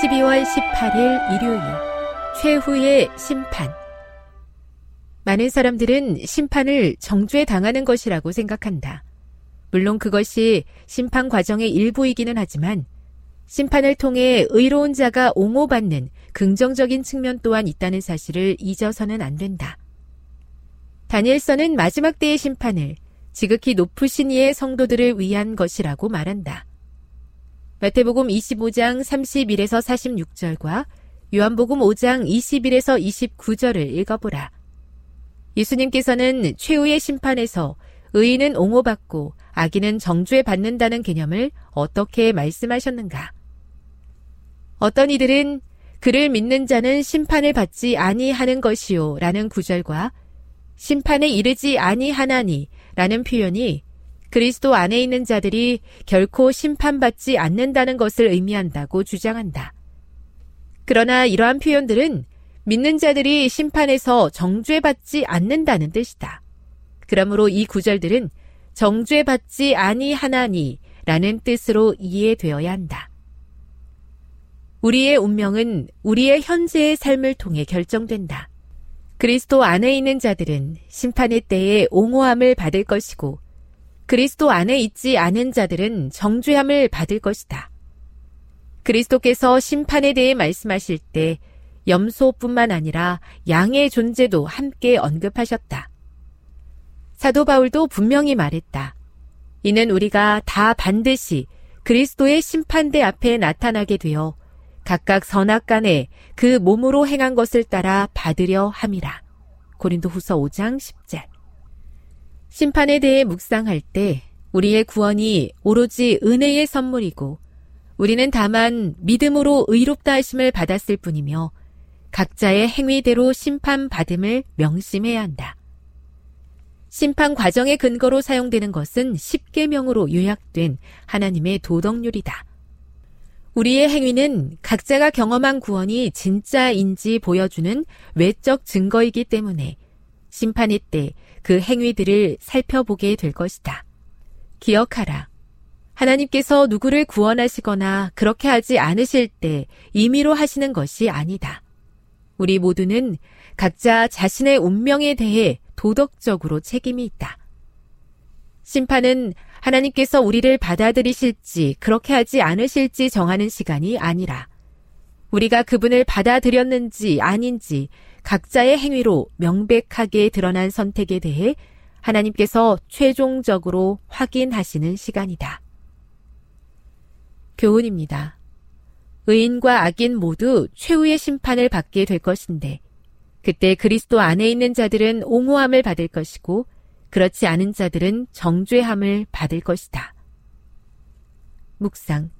12월 18일 일요일 최후의 심판 많은 사람들은 심판을 정죄 당하는 것이라고 생각한다. 물론 그것이 심판 과정의 일부이기는 하지만 심판을 통해 의로운 자가 옹호받는 긍정적인 측면 또한 있다는 사실을 잊어서는 안 된다. 다니엘서는 마지막 때의 심판을 지극히 높으신 이의 성도들을 위한 것이라고 말한다. 마태복음 25장 31에서 46절과 요한복음 5장 21에서 29절을 읽어보라. 예수님께서는 최후의 심판에서 의인은 옹호받고 악인은 정죄 받는다는 개념을 어떻게 말씀하셨는가? 어떤 이들은 그를 믿는 자는 심판을 받지 아니하는 것이요 라는 구절과 심판에 이르지 아니하나니 라는 표현이 그리스도 안에 있는 자들이 결코 심판받지 않는다는 것을 의미한다고 주장한다. 그러나 이러한 표현들은 믿는 자들이 심판에서 정죄받지 않는다는 뜻이다. 그러므로 이 구절들은 정죄받지 아니하나니라는 뜻으로 이해되어야 한다. 우리의 운명은 우리의 현재의 삶을 통해 결정된다. 그리스도 안에 있는 자들은 심판의 때에 옹호함을 받을 것이고 그리스도 안에 있지 않은 자들은 정죄함을 받을 것이다. 그리스도께서 심판에 대해 말씀하실 때 염소뿐만 아니라 양의 존재도 함께 언급하셨다. 사도 바울도 분명히 말했다. 이는 우리가 다 반드시 그리스도의 심판대 앞에 나타나게 되어 각각 선악간에 그 몸으로 행한 것을 따라 받으려 함이라. 고린도 후서 5장 10절. 심판에 대해 묵상할 때 우리의 구원이 오로지 은혜의 선물이고 우리는 다만 믿음으로 의롭다 하심을 받았을 뿐이며 각자의 행위대로 심판받음을 명심해야 한다. 심판 과정의 근거로 사용되는 것은 10계명으로 요약된 하나님의 도덕률이다. 우리의 행위는 각자가 경험한 구원이 진짜인지 보여주는 외적 증거이기 때문에 심판의 때 그 행위들을 살펴보게 될 것이다. 기억하라. 하나님께서 누구를 구원하시거나 그렇게 하지 않으실 때 임의로 하시는 것이 아니다. 우리 모두는 각자 자신의 운명에 대해 도덕적으로 책임이 있다. 심판은 하나님께서 우리를 받아들이실지 그렇게 하지 않으실지 정하는 시간이 아니라 우리가 그분을 받아들였는지 아닌지 각자의 행위로 명백하게 드러난 선택에 대해 하나님께서 최종적으로 확인하시는 시간이다. 교훈입니다. 의인과 악인 모두 최후의 심판을 받게 될 것인데, 그때 그리스도 안에 있는 자들은 옹호함을 받을 것이고, 그렇지 않은 자들은 정죄함을 받을 것이다. 묵상.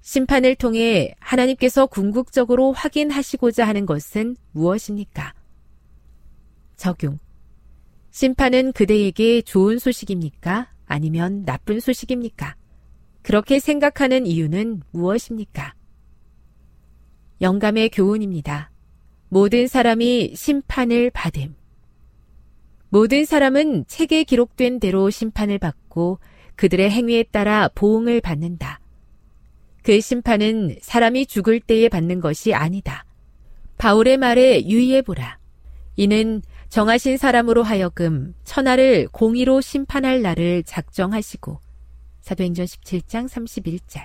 심판을 통해 하나님께서 궁극적으로 확인하시고자 하는 것은 무엇입니까? 적용. 심판은 그대에게 좋은 소식입니까? 아니면 나쁜 소식입니까? 그렇게 생각하는 이유는 무엇입니까? 영감의 교훈입니다. 모든 사람이 심판을 받음. 모든 사람은 책에 기록된 대로 심판을 받고 그들의 행위에 따라 보응을 받는다. 그 심판은 사람이 죽을 때에 받는 것이 아니다. 바울의 말에 유의해보라. 이는 정하신 사람으로 하여금 천하를 공의로 심판할 날을 작정하시고 사도행전 17장 31절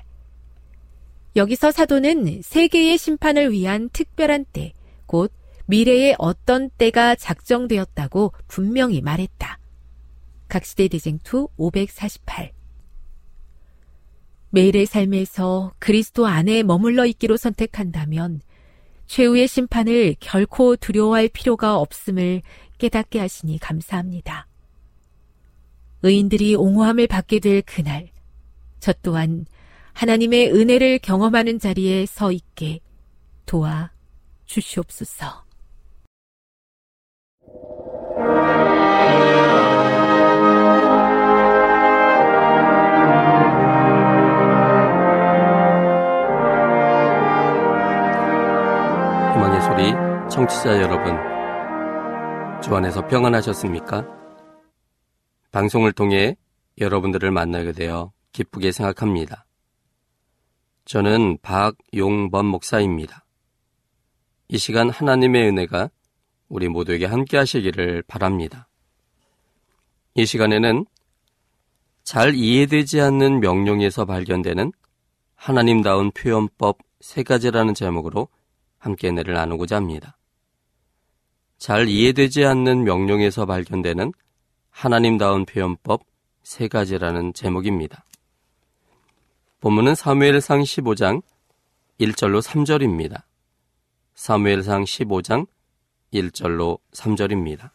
여기서 사도는 세계의 심판을 위한 특별한 때, 곧 미래의 어떤 때가 작정되었다고 분명히 말했다. 각시대 대쟁투 548 매일의 삶에서 그리스도 안에 머물러 있기로 선택한다면 최후의 심판을 결코 두려워할 필요가 없음을 깨닫게 하시니 감사합니다. 의인들이 옹호함을 받게 될 그날, 저 또한 하나님의 은혜를 경험하는 자리에 서 있게 도와 주시옵소서. 희망의 소리 청취자 여러분 주 안에서 평안하셨습니까? 방송을 통해 여러분들을 만나게 되어 기쁘게 생각합니다. 저는 박용범 목사입니다. 이 시간 하나님의 은혜가 우리 모두에게 함께 하시기를 바랍니다. 이 시간에는 잘 이해되지 않는 명령에서 발견되는 하나님다운 표현법 세 가지라는 제목으로 함께 은혜를 나누고자 합니다. 잘 이해되지 않는 명령에서 발견되는 하나님다운 표현법 세 가지라는 제목입니다. 본문은 사무엘상 15장 1절로 3절입니다. 사무엘상 15장 1절로 3절입니다.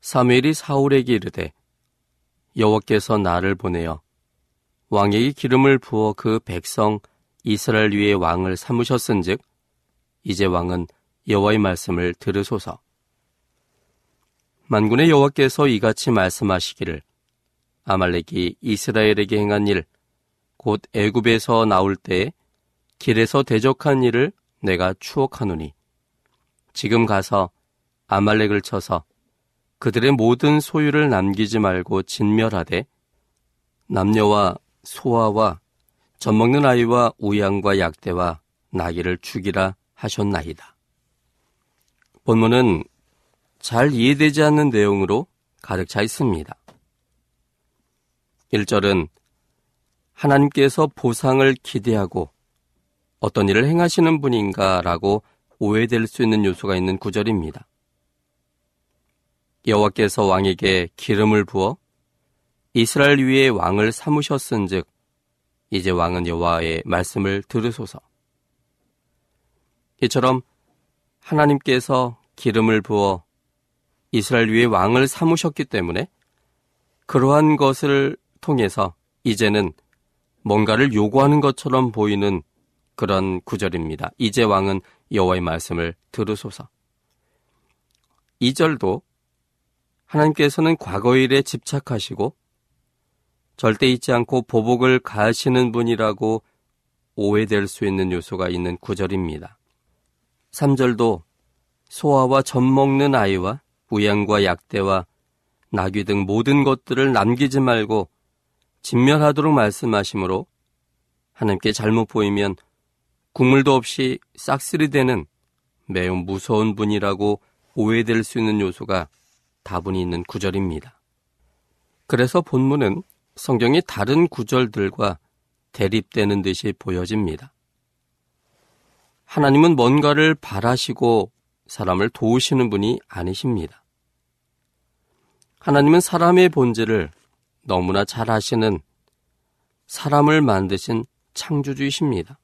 사무엘이 사울에게 이르되 여호와께서 나를 보내어 왕에게 기름을 부어 그 백성 이스라엘 위에 왕을 삼으셨은즉 이제 왕은 여호와의 말씀을 들으소서. 만군의 여호와께서 이같이 말씀하시기를 아말렉이 이스라엘에게 행한 일 곧 애굽에서 나올 때 길에서 대적한 일을 내가 추억하노니 지금 가서 아말렉을 쳐서 그들의 모든 소유를 남기지 말고 진멸하되 남녀와 소아와 젖먹는 아이와 우양과 약대와 나귀를 죽이라 하셨나이다. 본문은 잘 이해되지 않는 내용으로 가득 차 있습니다. 1절은 하나님께서 보상을 기대하고 어떤 일을 행하시는 분인가라고 오해될 수 있는 요소가 있는 구절입니다. 여호와께서 왕에게 기름을 부어 이스라엘 위에 왕을 삼으셨은즉 이제 왕은 여호와의 말씀을 들으소서. 이처럼 하나님께서 기름을 부어 이스라엘 위에 왕을 삼으셨기 때문에 그러한 것을 통해서 이제는 뭔가를 요구하는 것처럼 보이는 그런 구절입니다. 이제 왕은 여호와의 말씀을 들으소서. 2절도 하나님께서는 과거 일에 집착하시고 절대 잊지 않고 보복을 가하시는 분이라고 오해될 수 있는 요소가 있는 구절입니다. 3절도 소아와 젖 먹는 아이와 우양과 약대와 나귀 등 모든 것들을 남기지 말고 진멸하도록 말씀하시므로 하나님께 잘못 보이면 국물도 없이 싹쓸이 되는 매우 무서운 분이라고 오해될 수 있는 요소가 다분히 있는 구절입니다. 그래서 본문은 성경이 다른 구절들과 대립되는 듯이 보여집니다. 하나님은 뭔가를 바라시고 사람을 도우시는 분이 아니십니다. 하나님은 사람의 본질을 너무나 잘 아시는 사람을 만드신 창조주이십니다.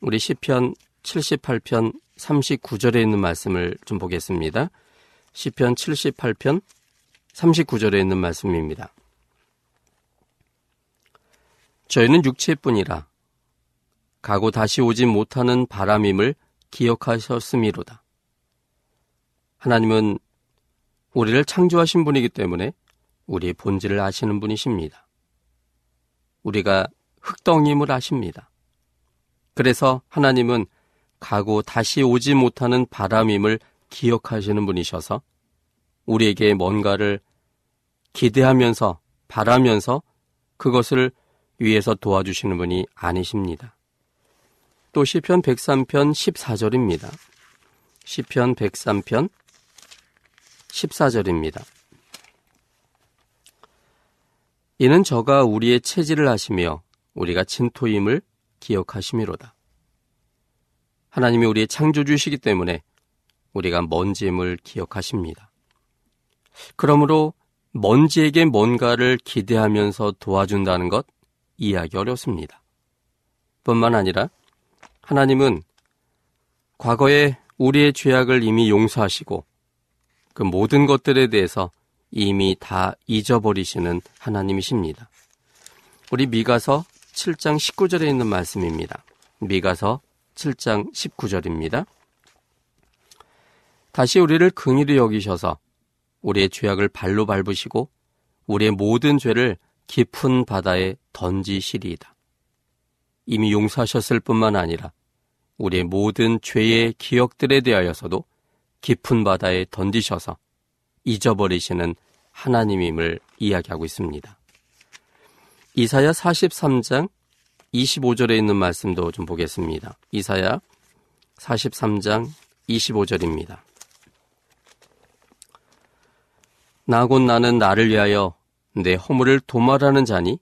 우리 시편 78편 39절에 있는 말씀을 좀 보겠습니다. 시편 78편 39절에 있는 말씀입니다. 저희는 육체뿐이라 가고 다시 오지 못하는 바람임을 기억하셨음이로다. 하나님은 우리를 창조하신 분이기 때문에 우리의 본질을 아시는 분이십니다. 우리가 흙덩임을 아십니다. 그래서 하나님은 가고 다시 오지 못하는 바람임을 기억하시는 분이셔서 우리에게 뭔가를 기대하면서 바라면서 그것을 위해서 도와주시는 분이 아니십니다. 또 시편 103편 14절입니다. 시편 103편 14절입니다. 이는 저가 우리의 체질을 하시며 우리가 진토임을 기억하심이로다. 하나님이 우리의 창조주시기 때문에 우리가 먼지임을 기억하십니다. 그러므로 먼지에게 뭔가를 기대하면서 도와준다는 것 이해하기 어렵습니다. 뿐만 아니라 하나님은 과거에 우리의 죄악을 이미 용서하시고 그 모든 것들에 대해서 이미 다 잊어버리시는 하나님이십니다. 우리 미가서 7장 19절에 있는 말씀입니다. 미가서 7장 19절입니다. 다시 우리를 긍휼히 여기셔서 우리의 죄악을 발로 밟으시고 우리의 모든 죄를 깊은 바다에 던지시리이다. 이미 용서하셨을 뿐만 아니라 우리의 모든 죄의 기억들에 대하여서도 깊은 바다에 던지셔서 잊어버리시는 하나님임을 이야기하고 있습니다. 이사야 43장 25절에 있는 말씀도 좀 보겠습니다. 이사야 43장 25절입니다. 나곧 나는 나를 위하여 내 허물을 도말하는 자니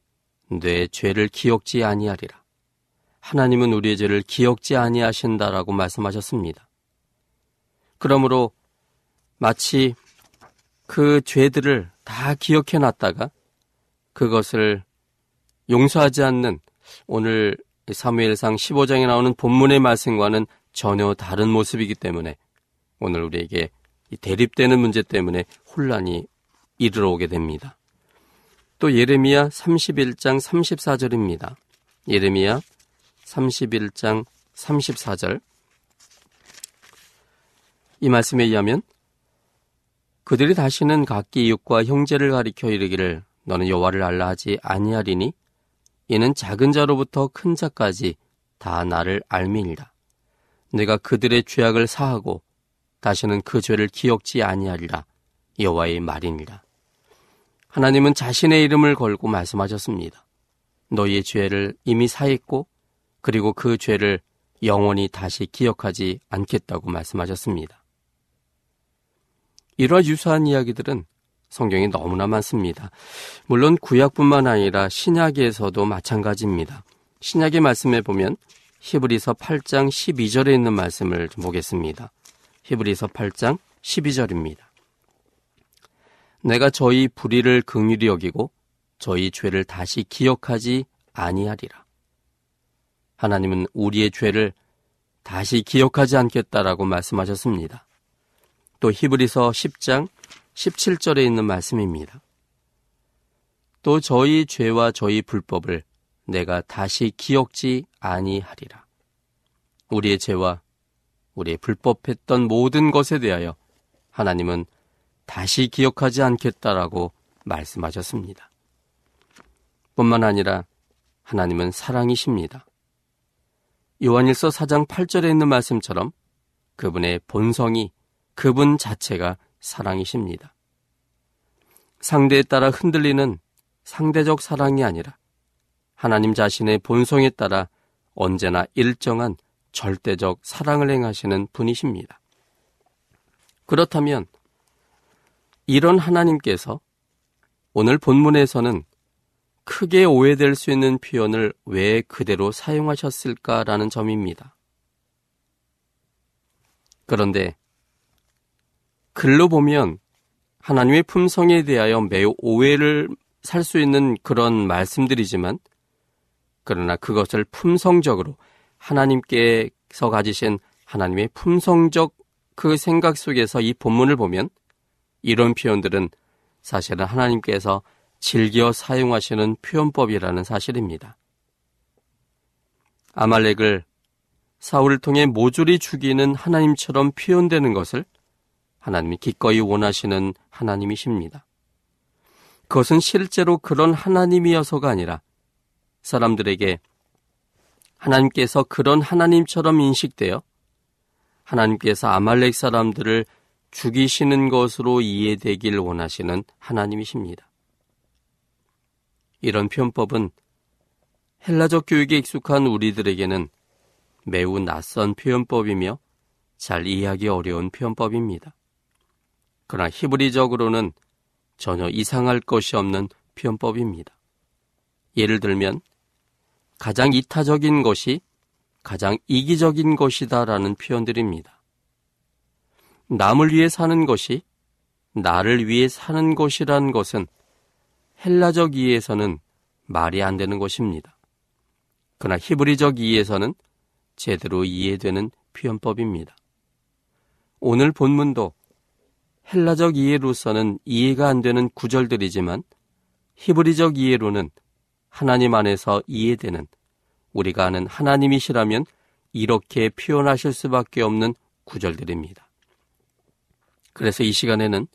내 죄를 기억지 아니하리라. 하나님은 우리의 죄를 기억지 아니하신다라고 말씀하셨습니다. 그러므로 마치 그 죄들을 다 기억해 놨다가 그것을 용서하지 않는 오늘 사무엘상 15장에 나오는 본문의 말씀과는 전혀 다른 모습이기 때문에 오늘 우리에게 대립되는 문제 때문에 혼란이 이르러 오게 됩니다. 또 예레미야 31장 34절입니다. 예레미야 31장 34절. 이 말씀에 의하면 그들이 다시는 각기 이웃과 형제를 가리켜 이르기를 너는 여호와를 알라 하지 아니하리니 이는 작은 자로부터 큰 자까지 다 나를 알미니라. 내가 그들의 죄악을 사하고 다시는 그 죄를 기억지 아니하리라. 여호와의 말이니라 하나님은 자신의 이름을 걸고 말씀하셨습니다. 너희의 죄를 이미 사했고 그리고 그 죄를 영원히 다시 기억하지 않겠다고 말씀하셨습니다. 이러한 유사한 이야기들은 성경에 너무나 많습니다. 물론 구약뿐만 아니라 신약에서도 마찬가지입니다. 신약의 말씀에 보면 히브리서 8장 12절에 있는 말씀을 좀 보겠습니다. 히브리서 8장 12절입니다. 내가 저희 불의를 긍휼히 여기고 저희 죄를 다시 기억하지 아니하리라. 하나님은 우리의 죄를 다시 기억하지 않겠다라고 말씀하셨습니다. 또 히브리서 10장 17절에 있는 말씀입니다. 또 저희 죄와 저희 불법을 내가 다시 기억지 아니하리라. 우리의 죄와 우리의 불법했던 모든 것에 대하여 하나님은 다시 기억하지 않겠다라고 말씀하셨습니다. 뿐만 아니라 하나님은 사랑이십니다. 요한일서 4장 8절에 있는 말씀처럼 그분의 본성이 그분 자체가 사랑이십니다. 상대에 따라 흔들리는 상대적 사랑이 아니라 하나님 자신의 본성에 따라 언제나 일정한 절대적 사랑을 행하시는 분이십니다. 그렇다면 이런 하나님께서 오늘 본문에서는 크게 오해될 수 있는 표현을 왜 그대로 사용하셨을까라는 점입니다. 그런데 글로 보면 하나님의 품성에 대하여 매우 오해를 살 수 있는 그런 말씀들이지만 그러나 그것을 품성적으로 하나님께서 가지신 하나님의 품성적 그 생각 속에서 이 본문을 보면 이런 표현들은 사실은 하나님께서 즐겨 사용하시는 표현법이라는 사실입니다. 아말렉을 사울을 통해 모조리 죽이는 하나님처럼 표현되는 것을 하나님이 기꺼이 원하시는 하나님이십니다. 그것은 실제로 그런 하나님이어서가 아니라 사람들에게 하나님께서 그런 하나님처럼 인식되어 하나님께서 아말렉 사람들을 죽이시는 것으로 이해되길 원하시는 하나님이십니다. 이런 표현법은 헬라적 교육에 익숙한 우리들에게는 매우 낯선 표현법이며 잘 이해하기 어려운 표현법입니다. 그러나 히브리적으로는 전혀 이상할 것이 없는 표현법입니다. 예를 들면 가장 이타적인 것이 가장 이기적인 것이다라는 표현들입니다. 남을 위해 사는 것이 나를 위해 사는 것이란 것은 헬라적 이해에서는 말이 안 되는 것입니다. 그러나 히브리적 이해에서는 제대로 이해되는 표현법입니다. 오늘 본문도 헬라적 이해로서는 이해가 안 되는 구절들이지만 히브리적 이해로는 하나님 안에서 이해되는 우리가 아는 하나님이시라면 이렇게 표현하실 수밖에 없는 구절들입니다. 그래서 이 시간에는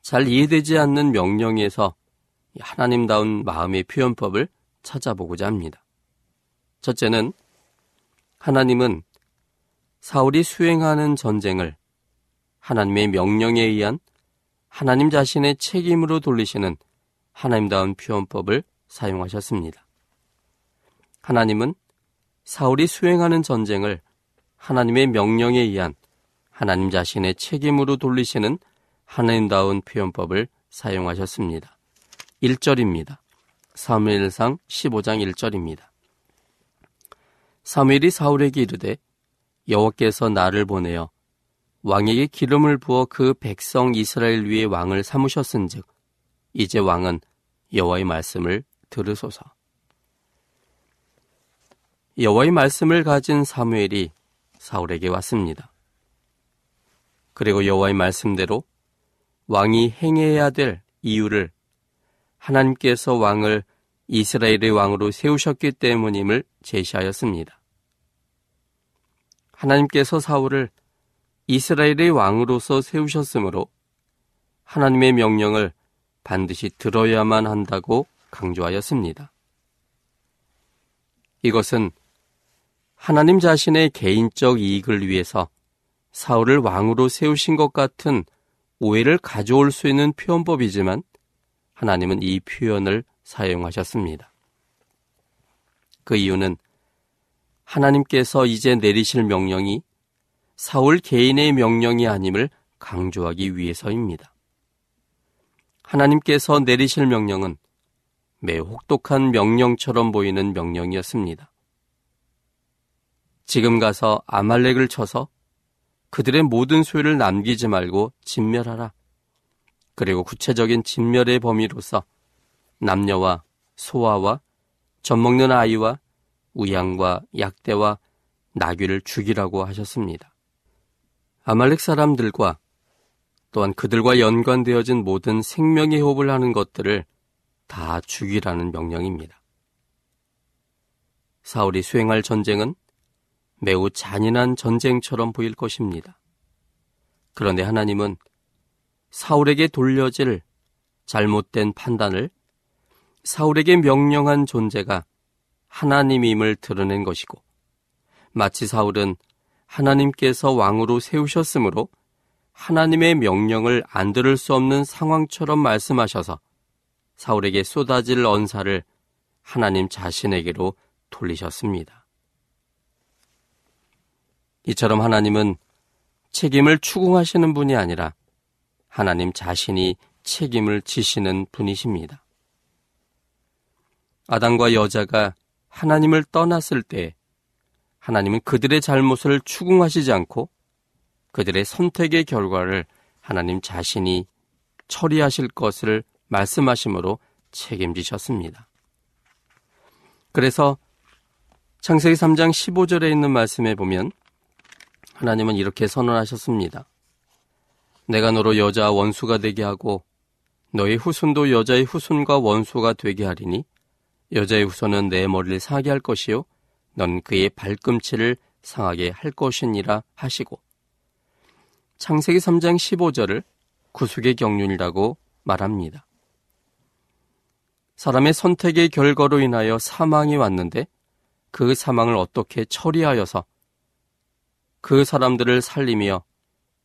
잘 이해되지 않는 명령에서 하나님다운 마음의 표현법을 찾아보고자 합니다. 첫째는 하나님은 사울이 수행하는 전쟁을 하나님의 명령에 의한 하나님 자신의 책임으로 돌리시는 하나님다운 표현법을 사용하셨습니다. 하나님은 사울이 수행하는 전쟁을 하나님의 명령에 의한 하나님 자신의 책임으로 돌리시는 하나님다운 표현법을 사용하셨습니다. 1절입니다. 사무엘상 15장 1절입니다. 사무엘이 사울에게 이르되 여호와께서 나를 보내어 왕에게 기름을 부어 그 백성 이스라엘 위에 왕을 삼으셨은즉 이제 왕은 여호와의 말씀을 들으소서. 여호와의 말씀을 가진 사무엘이 사울에게 왔습니다. 그리고 여호와의 말씀대로 왕이 행해야 될 이유를 하나님께서 왕을 이스라엘의 왕으로 세우셨기 때문임을 제시하였습니다. 하나님께서 사울을 이스라엘의 왕으로서 세우셨으므로 하나님의 명령을 반드시 들어야만 한다고 강조하였습니다. 이것은 하나님 자신의 개인적 이익을 위해서 사울을 왕으로 세우신 것 같은 오해를 가져올 수 있는 표현법이지만 하나님은 이 표현을 사용하셨습니다. 그 이유는 하나님께서 이제 내리실 명령이 사울 개인의 명령이 아님을 강조하기 위해서입니다. 하나님께서 내리실 명령은 매우 혹독한 명령처럼 보이는 명령이었습니다. 지금 가서 아말렉을 쳐서 그들의 모든 소유를 남기지 말고 진멸하라. 그리고 구체적인 진멸의 범위로서 남녀와 소아와 젖먹는 아이와 우양과 약대와 나귀를 죽이라고 하셨습니다. 아말렉 사람들과 또한 그들과 연관되어진 모든 생명의 호흡을 하는 것들을 다 죽이라는 명령입니다. 사울이 수행할 전쟁은 매우 잔인한 전쟁처럼 보일 것입니다. 그런데 하나님은 사울에게 돌려질 잘못된 판단을 사울에게 명령한 존재가 하나님임을 드러낸 것이고 마치 사울은 하나님께서 왕으로 세우셨으므로 하나님의 명령을 안 들을 수 없는 상황처럼 말씀하셔서 사울에게 쏟아질 언사를 하나님 자신에게로 돌리셨습니다. 이처럼 하나님은 책임을 추궁하시는 분이 아니라 하나님 자신이 책임을 지시는 분이십니다. 아담과 여자가 하나님을 떠났을 때 하나님은 그들의 잘못을 추궁하시지 않고 그들의 선택의 결과를 하나님 자신이 처리하실 것을 말씀하심으로 책임지셨습니다. 그래서 창세기 3장 15절에 있는 말씀에 보면 하나님은 이렇게 선언하셨습니다. 내가 너로 여자와 원수가 되게 하고 너의 후손도 여자의 후손과 원수가 되게 하리니 여자의 후손은 내 머리를 상하게 할 것이요 넌 그의 발꿈치를 상하게 할 것이니라 하시고 창세기 3장 15절을 구속의 경륜이라고 말합니다. 사람의 선택의 결과로 인하여 사망이 왔는데 그 사망을 어떻게 처리하여서 그 사람들을 살리며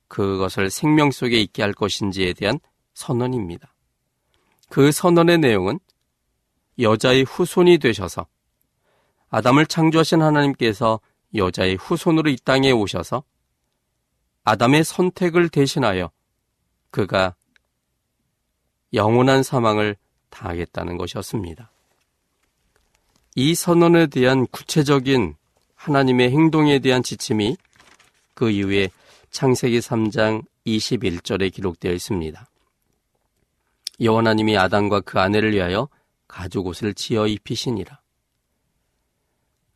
그것을 생명 속에 있게 할 것인지에 대한 선언입니다. 그 선언의 내용은 여자의 후손이 되셔서 아담을 창조하신 하나님께서 여자의 후손으로 이 땅에 오셔서 아담의 선택을 대신하여 그가 영원한 사망을 당하겠다는 것이었습니다. 이 선언에 대한 구체적인 하나님의 행동에 대한 지침이 그 이후에 창세기 3장 21절에 기록되어 있습니다. 여호와 하나님이 아담과 그 아내를 위하여 가죽 옷을 지어 입히시니라.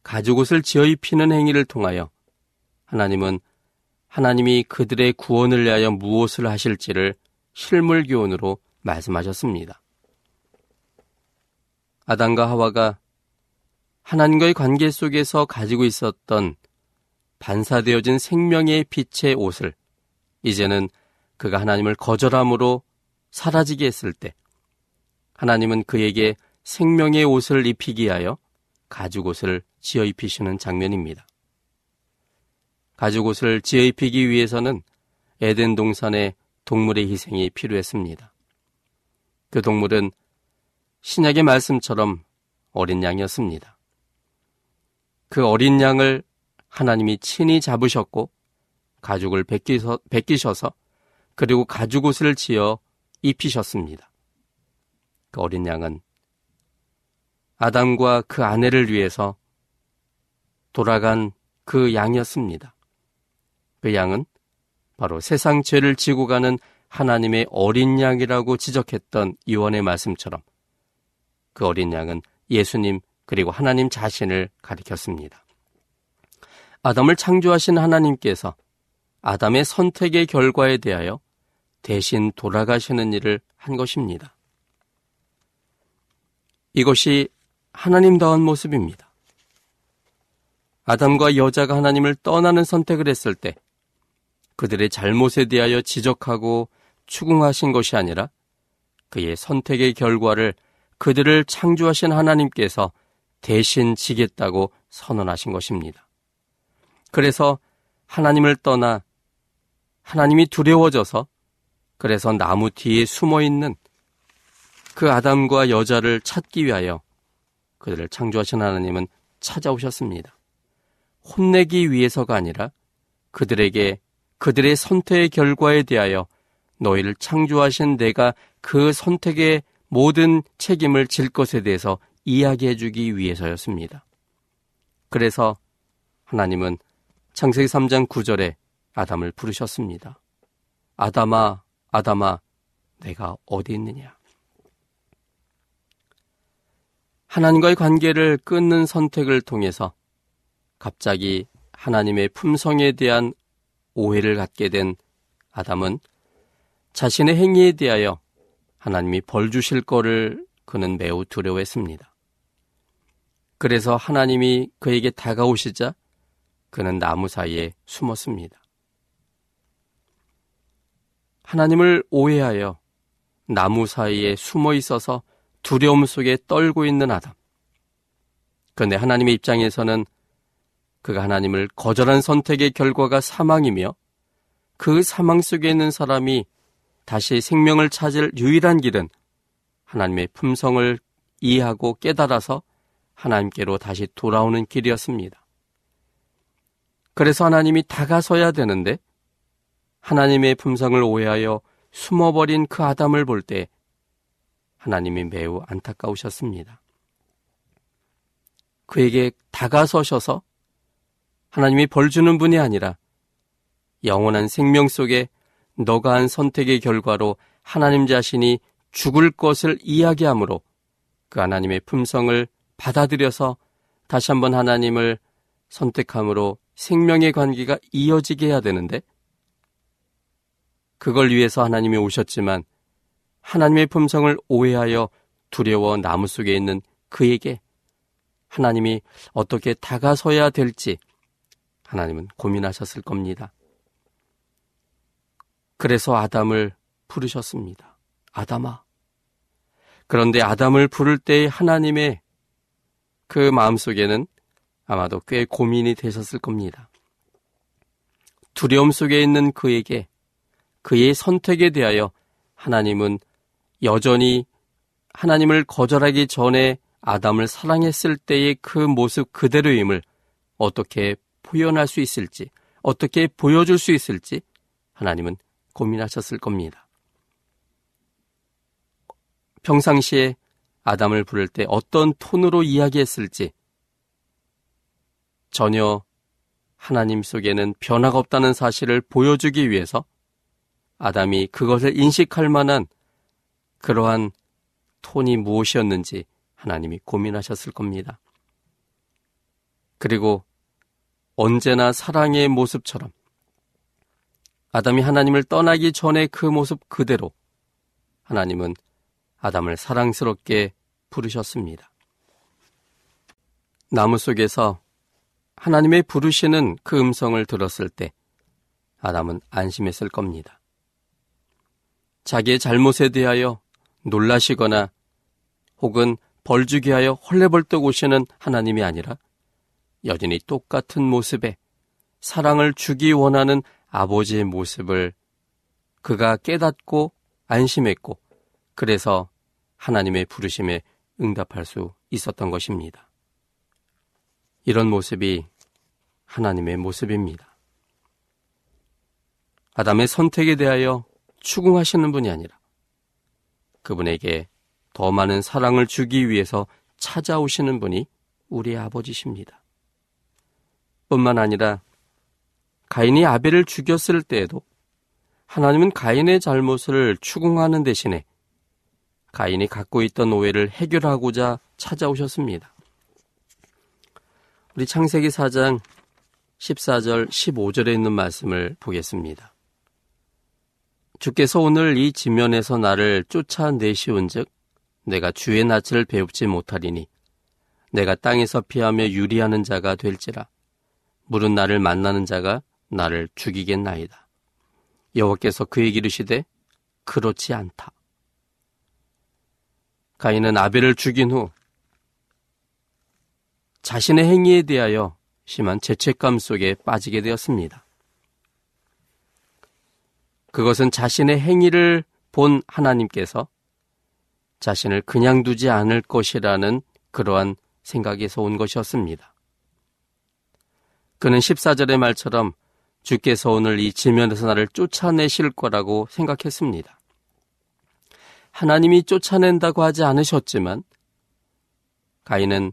가죽 옷을 지어 입히는 행위를 통하여 하나님은 하나님이 그들의 구원을 위하여 무엇을 하실지를 실물 교훈으로 말씀하셨습니다. 아담과 하와가 하나님과의 관계 속에서 가지고 있었던 반사되어진 생명의 빛의 옷을 이제는 그가 하나님을 거절함으로 사라지게 했을 때 하나님은 그에게 생명의 옷을 입히기 하여 가죽옷을 지어 입히시는 장면입니다. 가죽옷을 지어 입히기 위해서는 에덴 동산에 동물의 희생이 필요했습니다. 그 동물은 신약의 말씀처럼 어린 양이었습니다. 그 어린 양을 하나님이 친히 잡으셨고 가죽을 벗기서, 벗기셔서 그리고 가죽 옷을 지어 입히셨습니다. 그 어린 양은 아담과 그 아내를 위해서 돌아간 그 양이었습니다. 그 양은 바로 세상 죄를 지고 가는 하나님의 어린 양이라고 지적했던 이원의 말씀처럼 그 어린 양은 예수님 그리고 하나님 자신을 가리켰습니다. 아담을 창조하신 하나님께서 아담의 선택의 결과에 대하여 대신 돌아가시는 일을 한 것입니다. 이것이 하나님다운 모습입니다. 아담과 여자가 하나님을 떠나는 선택을 했을 때 그들의 잘못에 대하여 지적하고 추궁하신 것이 아니라 그의 선택의 결과를 그들을 창조하신 하나님께서 대신 지겠다고 선언하신 것입니다. 그래서 하나님을 떠나 하나님이 두려워져서 그래서 나무 뒤에 숨어 있는 그 아담과 여자를 찾기 위하여 그들을 창조하신 하나님은 찾아오셨습니다. 혼내기 위해서가 아니라 그들에게 그들의 선택의 결과에 대하여 너희를 창조하신 내가 그 선택의 모든 책임을 질 것에 대해서 이야기해 주기 위해서였습니다. 그래서 하나님은 창세기 3장 9절에 아담을 부르셨습니다. 아담아, 아담아, 내가 어디 있느냐? 하나님과의 관계를 끊는 선택을 통해서 갑자기 하나님의 품성에 대한 오해를 갖게 된 아담은 자신의 행위에 대하여 하나님이 벌 주실 거를 그는 매우 두려워했습니다. 그래서 하나님이 그에게 다가오시자 그는 나무 사이에 숨었습니다. 하나님을 오해하여 나무 사이에 숨어 있어서 두려움 속에 떨고 있는 아담. 그런데 하나님의 입장에서는 그가 하나님을 거절한 선택의 결과가 사망이며 그 사망 속에 있는 사람이 다시 생명을 찾을 유일한 길은 하나님의 품성을 이해하고 깨달아서 하나님께로 다시 돌아오는 길이었습니다. 그래서 하나님이 다가서야 되는데 하나님의 품성을 오해하여 숨어버린 그 아담을 볼 때 하나님이 매우 안타까우셨습니다. 그에게 다가서셔서 하나님이 벌 주는 분이 아니라 영원한 생명 속에 너가 한 선택의 결과로 하나님 자신이 죽을 것을 이야기하므로 그 하나님의 품성을 받아들여서 다시 한번 하나님을 선택함으로 생명의 관계가 이어지게 해야 되는데 그걸 위해서 하나님이 오셨지만 하나님의 품성을 오해하여 두려워 나무 속에 있는 그에게 하나님이 어떻게 다가서야 될지 하나님은 고민하셨을 겁니다. 그래서 아담을 부르셨습니다. 아담아. 그런데 아담을 부를 때의 하나님의 그 마음속에는 아마도 꽤 고민이 되셨을 겁니다. 두려움 속에 있는 그에게 그의 선택에 대하여 하나님은 여전히 하나님을 거절하기 전에 아담을 사랑했을 때의 그 모습 그대로임을 어떻게 표현할 수 있을지, 어떻게 보여줄 수 있을지 하나님은 고민하셨을 겁니다. 평상시에 아담을 부를 때 어떤 톤으로 이야기했을지 전혀 하나님 속에는 변화가 없다는 사실을 보여주기 위해서 아담이 그것을 인식할 만한 그러한 톤이 무엇이었는지 하나님이 고민하셨을 겁니다. 그리고 언제나 사랑의 모습처럼 아담이 하나님을 떠나기 전에 그 모습 그대로 하나님은 아담을 사랑스럽게 부르셨습니다. 나무 속에서 하나님의 부르시는 그 음성을 들었을 때 아담은 안심했을 겁니다. 자기의 잘못에 대하여 놀라시거나 혹은 벌주기 하여 헐레벌떡 오시는 하나님이 아니라 여전히 똑같은 모습에 사랑을 주기 원하는 아버지의 모습을 그가 깨닫고 안심했고 그래서 하나님의 부르심에 응답할 수 있었던 것입니다. 이런 모습이 하나님의 모습입니다. 아담의 선택에 대하여 추궁하시는 분이 아니라 그분에게 더 많은 사랑을 주기 위해서 찾아오시는 분이 우리 아버지십니다. 뿐만 아니라 가인이 아벨을 죽였을 때에도 하나님은 가인의 잘못을 추궁하는 대신에 가인이 갖고 있던 오해를 해결하고자 찾아오셨습니다. 우리 창세기 4장 14절 15절에 있는 말씀을 보겠습니다. 주께서 오늘 이 지면에서 나를 쫓아내시온즉 내가 주의 낯을 배웁지 못하리니 내가 땅에서 피하며 유리하는 자가 될지라 물은 나를 만나는 자가 나를 죽이겠나이다. 여호와께서 그에게 이르시되 그렇지 않다. 가인은 아벨을 죽인 후 자신의 행위에 대하여 심한 죄책감 속에 빠지게 되었습니다. 그것은 자신의 행위를 본 하나님께서 자신을 그냥 두지 않을 것이라는 그러한 생각에서 온 것이었습니다. 그는 14절의 말처럼 주께서 오늘 이 지면에서 나를 쫓아내실 거라고 생각했습니다. 하나님이 쫓아낸다고 하지 않으셨지만 가인은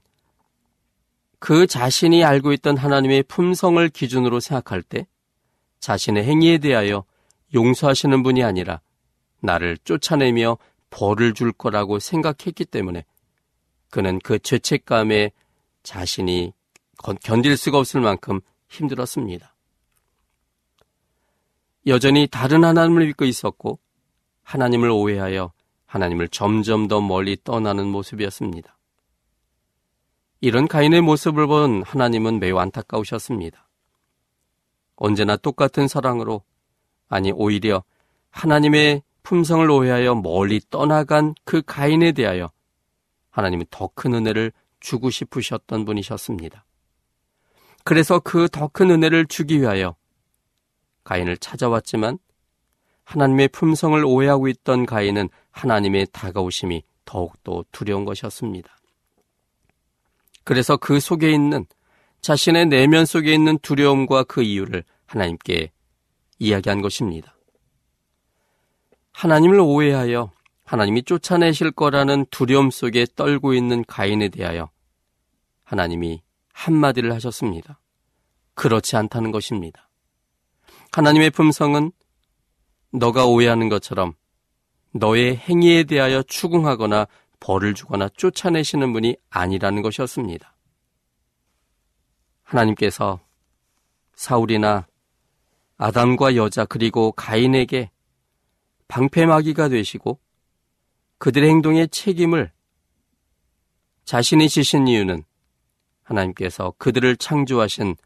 그 자신이 알고 있던 하나님의 품성을 기준으로 생각할 때 자신의 행위에 대하여 용서하시는 분이 아니라 나를 쫓아내며 벌을 줄 거라고 생각했기 때문에 그는 그 죄책감에 자신이 견딜 수가 없을 만큼 힘들었습니다. 여전히 다른 하나님을 믿고 있었고 하나님을 오해하여 하나님을 점점 더 멀리 떠나는 모습이었습니다. 이런 가인의 모습을 본 하나님은 매우 안타까우셨습니다. 언제나 똑같은 사랑으로, 아니, 오히려 하나님의 품성을 오해하여 멀리 떠나간 그 가인에 대하여 하나님은 더 큰 은혜를 주고 싶으셨던 분이셨습니다. 그래서 그 더 큰 은혜를 주기 위하여 가인을 찾아왔지만 하나님의 품성을 오해하고 있던 가인은 하나님의 다가오심이 더욱더 두려운 것이었습니다. 그래서 그 속에 있는 자신의 내면 속에 있는 두려움과 그 이유를 하나님께 이야기한 것입니다. 하나님을 오해하여 하나님이 쫓아내실 거라는 두려움 속에 떨고 있는 가인에 대하여 하나님이 한마디를 하셨습니다. 그렇지 않다는 것입니다. 하나님의 품성은 너가 오해하는 것처럼 너의 행위에 대하여 추궁하거나 벌을 주거나 쫓아내시는 분이 아니라는 것이었습니다. 하나님께서 사울이나 아담과 여자 그리고 가인에게 방패막이가 되시고 그들의 행동의 책임을 자신이 지신 이유는 하나님께서 그들을 창조하신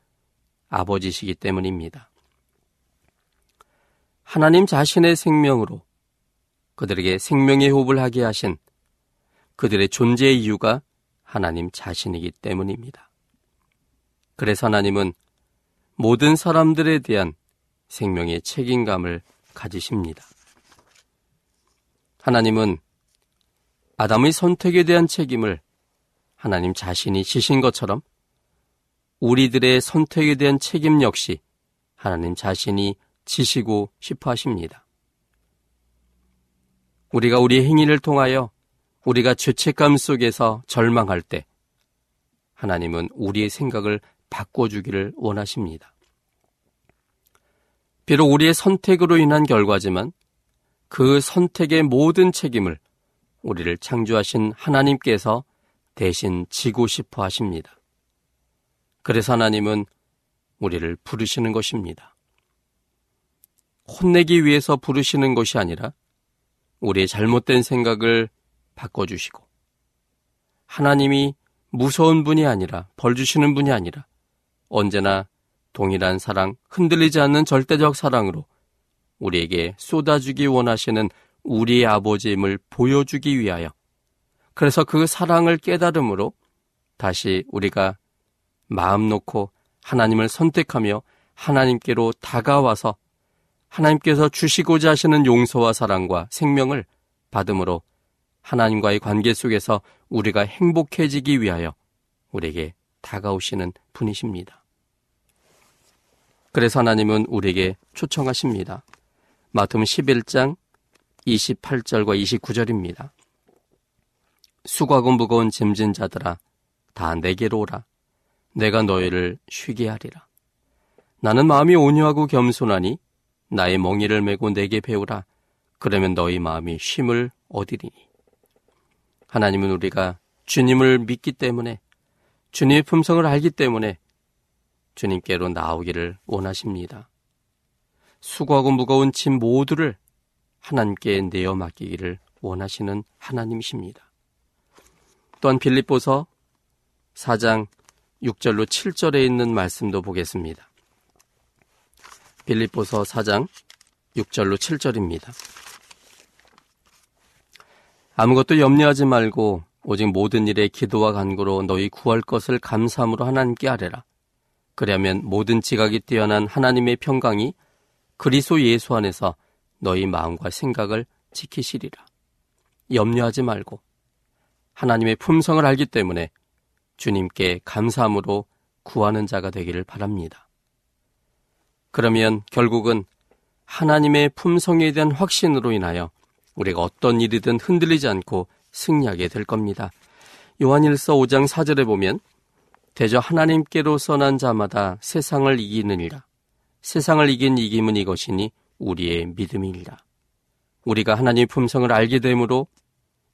아버지시기 때문입니다. 하나님 자신의 생명으로 그들에게 생명의 호흡을 하게 하신 그들의 존재의 이유가 하나님 자신이기 때문입니다. 그래서 하나님은 모든 사람들에 대한 생명의 책임감을 가지십니다. 하나님은 아담의 선택에 대한 책임을 하나님 자신이 지신 것처럼 우리들의 선택에 대한 책임 역시 하나님 자신이 지시고 싶어 하십니다. 우리가 우리의 행위를 통하여 우리가 죄책감 속에서 절망할 때 하나님은 우리의 생각을 바꿔주기를 원하십니다. 비록 우리의 선택으로 인한 결과지만 그 선택의 모든 책임을 우리를 창조하신 하나님께서 대신 지고 싶어 하십니다. 그래서 하나님은 우리를 부르시는 것입니다. 혼내기 위해서 부르시는 것이 아니라 우리의 잘못된 생각을 바꿔주시고. 하나님이 무서운 분이 아니라 벌 주시는 분이 아니라 언제나 동일한 사랑, 흔들리지 않는 절대적 사랑으로 우리에게 쏟아주기 원하시는 우리의 아버지임을 보여주기 위하여. 그래서 그 사랑을 깨달음으로 다시 우리가 마음 놓고 하나님을 선택하며 하나님께로 다가와서 하나님께서 주시고자 하시는 용서와 사랑과 생명을 받음으로 하나님과의 관계 속에서 우리가 행복해지기 위하여 우리에게 다가오시는 분이십니다. 그래서 하나님은 우리에게 초청하십니다. 마태음 11장 28절과 29절입니다. 수고하고 무거운 짐진 자들아 다 내게로 오라 내가 너희를 쉬게 하리라. 나는 마음이 온유하고 겸손하니 나의 멍이를 메고 내게 배우라. 그러면 너희 마음이 쉼을 얻으리니. 하나님은 우리가 주님을 믿기 때문에 주님의 품성을 알기 때문에 주님께로 나오기를 원하십니다. 수고하고 무거운 짐 모두를 하나님께 내어 맡기기를 원하시는 하나님이십니다. 또한 빌립보서 4장 6절로 7절에 있는 말씀도 보겠습니다. 빌립보서 4장 6절로 7절입니다. 아무것도 염려하지 말고 오직 모든 일에 기도와 간구로 너희 구할 것을 감사함으로 하나님께 아뢰라. 그러면 모든 지각이 뛰어난 하나님의 평강이 그리스도 예수 안에서 너희 마음과 생각을 지키시리라. 염려하지 말고 하나님의 품성을 알기 때문에 주님께 감사함으로 구하는 자가 되기를 바랍니다. 그러면 결국은 하나님의 품성에 대한 확신으로 인하여 우리가 어떤 일이든 흔들리지 않고 승리하게 될 겁니다. 요한일서 5장 4절에 보면 대저 하나님께로 써난 자마다 세상을 이기느니라. 세상을 이긴 이김은 이것이니 우리의 믿음이니라. 우리가 하나님 품성을 알게 되므로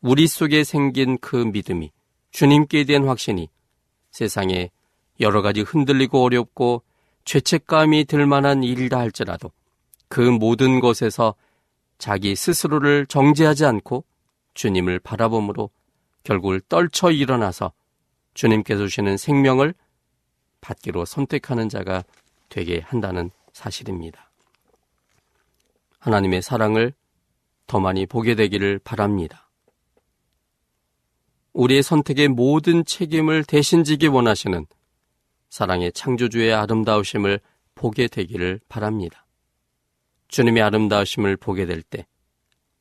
우리 속에 생긴 그 믿음이 주님께 대한 확신이 세상에 여러 가지 흔들리고 어렵고 죄책감이 들 만한 일이다 할지라도 그 모든 것에서 자기 스스로를 정죄하지 않고 주님을 바라봄으로 결국을 떨쳐 일어나서 주님께서 주시는 생명을 받기로 선택하는 자가 되게 한다는 사실입니다. 하나님의 사랑을 더 많이 보게 되기를 바랍니다. 우리의 선택의 모든 책임을 대신 지기 원하시는 사랑의 창조주의 아름다우심을 보게 되기를 바랍니다. 주님의 아름다우심을 보게 될 때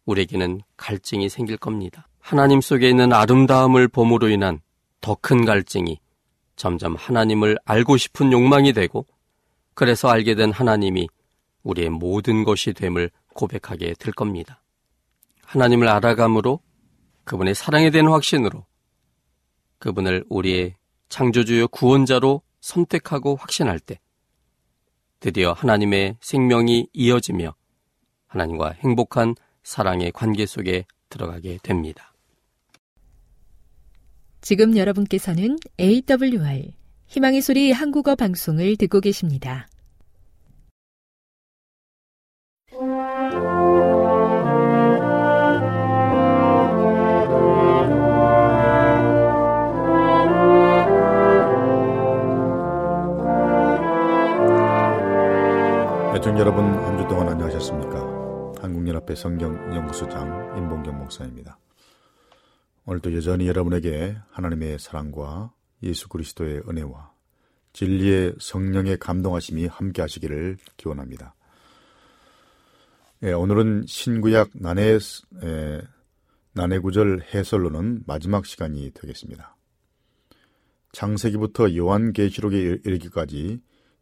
우리에게는 갈증이 생길 겁니다. 하나님 속에 있는 아름다움을 봄으로 인한 더 큰 갈증이 점점 하나님을 알고 싶은 욕망이 되고 그래서 알게 된 하나님이 우리의 모든 것이 됨을 고백하게 될 겁니다. 하나님을 알아감으로 그분의 사랑에 대한 확신으로 그분을 우리의 창조주요 구원자로 선택하고 확신할 때 드디어 하나님의 생명이 이어지며 하나님과 행복한 사랑의 관계 속에 들어가게 됩니다. 지금 여러분께서는 AWR 희망의 소리 한국어 방송을 듣고 계십니다. 애청 여러분 한 주 동안 안녕하셨습니까? 한국연합회 성경연구소장 임봉경 목사입니다. 오늘도 여전히 여러분에게 하나님의 사랑과 예수 그리스도의 은혜와 진리의 성령의 감동하심이 함께 하시기를 기원합니다. 예, 오늘은 신구약 난해, 예, 난해구절 해설로는 마지막 시간이 되겠습니다. 창세기부터 요한계시록에 이르기까지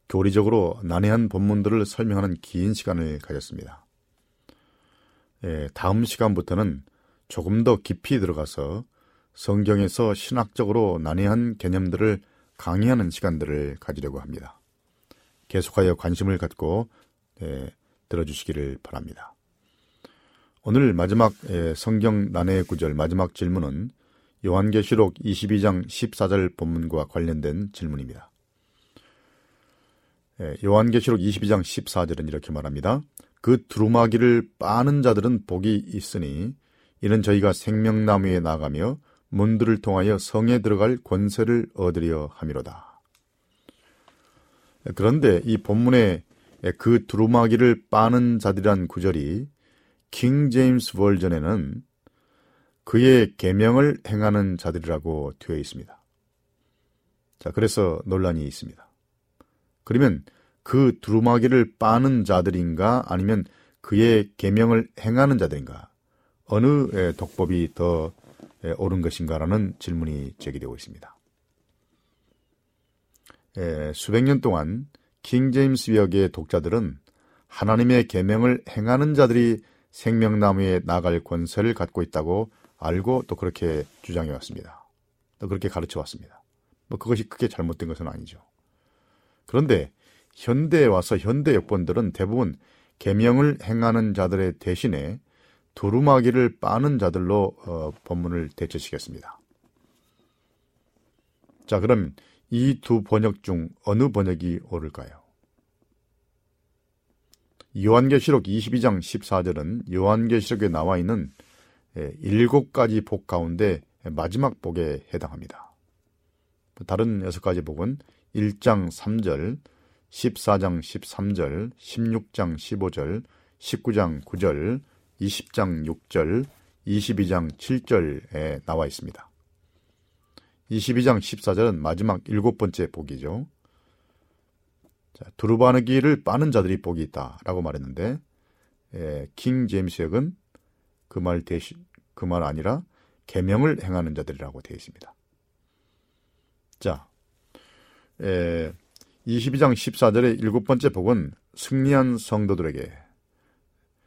교리적으로 난해한 본문들을 설명하는 긴 시간을 가졌습니다. 예, 다음 시간부터는 조금 더 깊이 들어가서 성경에서 신학적으로 난해한 개념들을 강의하는 시간들을 가지려고 합니다. 계속하여 관심을 갖고 예, 들어주시기를 바랍니다. 오늘 마지막 예, 성경 난해 구절 마지막 질문은 요한계시록 22장 14절 본문과 관련된 질문입니다. 예, 요한계시록 22장 14절은 이렇게 말합니다. 그 두루마기를 빠는 자들은 복이 있으니 이는 저희가 생명나무에 나가며 문들을 통하여 성에 들어갈 권세를 얻으려 함이로다. 그런데 이 본문에 그 두루마기를 빠는 자들이란 구절이 킹 제임스 월전에는 그의 계명을 행하는 자들이라고 되어 있습니다. 자, 그래서 논란이 있습니다. 그러면 그 두루마기를 빠는 자들인가 아니면 그의 계명을 행하는 자들인가 어느 독법이 더 옳은 것인가라는 질문이 제기되고 있습니다. 수백 년 동안 킹 제임스 역의 독자들은 하나님의 계명을 행하는 자들이 생명나무에 나갈 권세를 갖고 있다고 알고 또 그렇게 주장해 왔습니다. 또 그렇게 가르쳐 왔습니다. 뭐 그것이 크게 잘못된 것은 아니죠. 그런데 현대에 와서 현대 역본들은 대부분 계명을 행하는 자들의 대신에 두루마기를 빠는 자들로 어, 본문을 대체시켰습니다. 자, 그럼 이 두 번역 중 어느 번역이 옳을까요? 요한계시록 22장 14절은 요한계시록에 나와 있는 일곱 가지 복 가운데 마지막 복에 해당합니다. 다른 여섯 가지 복은 1장 3절, 14장 13절, 16장 15절, 19장 9절, 20장 6절, 22장 7절에 나와 있습니다. 22장 14절은 마지막 일곱 번째 복이죠. 자, 두루바느기를 빠는 자들이 복이 있다라고 말했는데 에, 킹 제임스 역은 그 말 대신 그 말 아니라 계명을 행하는 자들이라고 되어 있습니다. 자, 에, 22장 14절의 일곱 번째 복은 승리한 성도들에게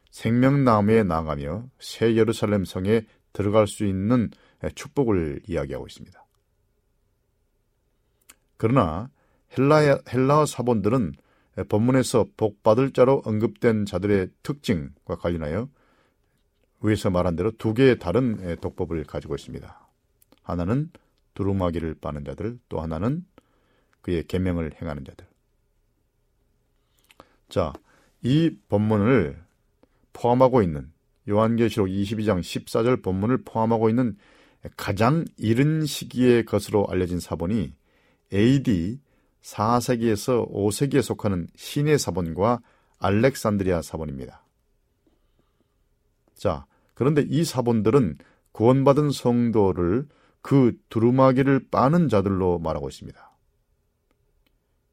생명나무에 나가며 새 예루살렘 성에 들어갈 수 있는 축복을 이야기하고 있습니다. 그러나 헬라, 헬라어 사본들은 본문에서 복받을 자로 언급된 자들의 특징과 관련하여 위에서 말한 대로 두 개의 다른 독법을 가지고 있습니다. 하나는 두루마기를 빠는 자들, 또 하나는 그의 계명을 행하는 자들. 자, 이 본문을 포함하고 있는 요한계시록 22장 14절 본문을 포함하고 있는 가장 이른 시기의 것으로 알려진 사본이 AD 4세기에서 5세기에 속하는 신의 사본과 알렉산드리아 사본입니다. 자, 그런데 이 사본들은 구원받은 성도를 그 두루마기를 빠는 자들로 말하고 있습니다.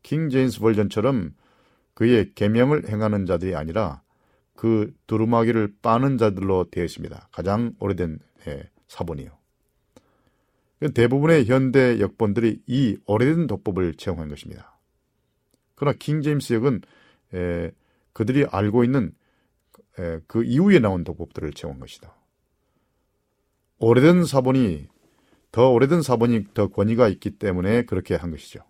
킹 제임스 버전처럼 그의 계명을 행하는 자들이 아니라 그 두루마기를 빠는 자들로 되어 있습니다. 가장 오래된 예, 사본이요. 대부분의 현대 역본들이 이 오래된 독법을 채용한 것입니다. 그러나 킹 제임스 역은 에, 그들이 알고 있는 에, 그 이후에 나온 독법들을 채용한 것이다. 오래된 사본이 더 오래된 사본이 더 권위가 있기 때문에 그렇게 한 것이죠. 예,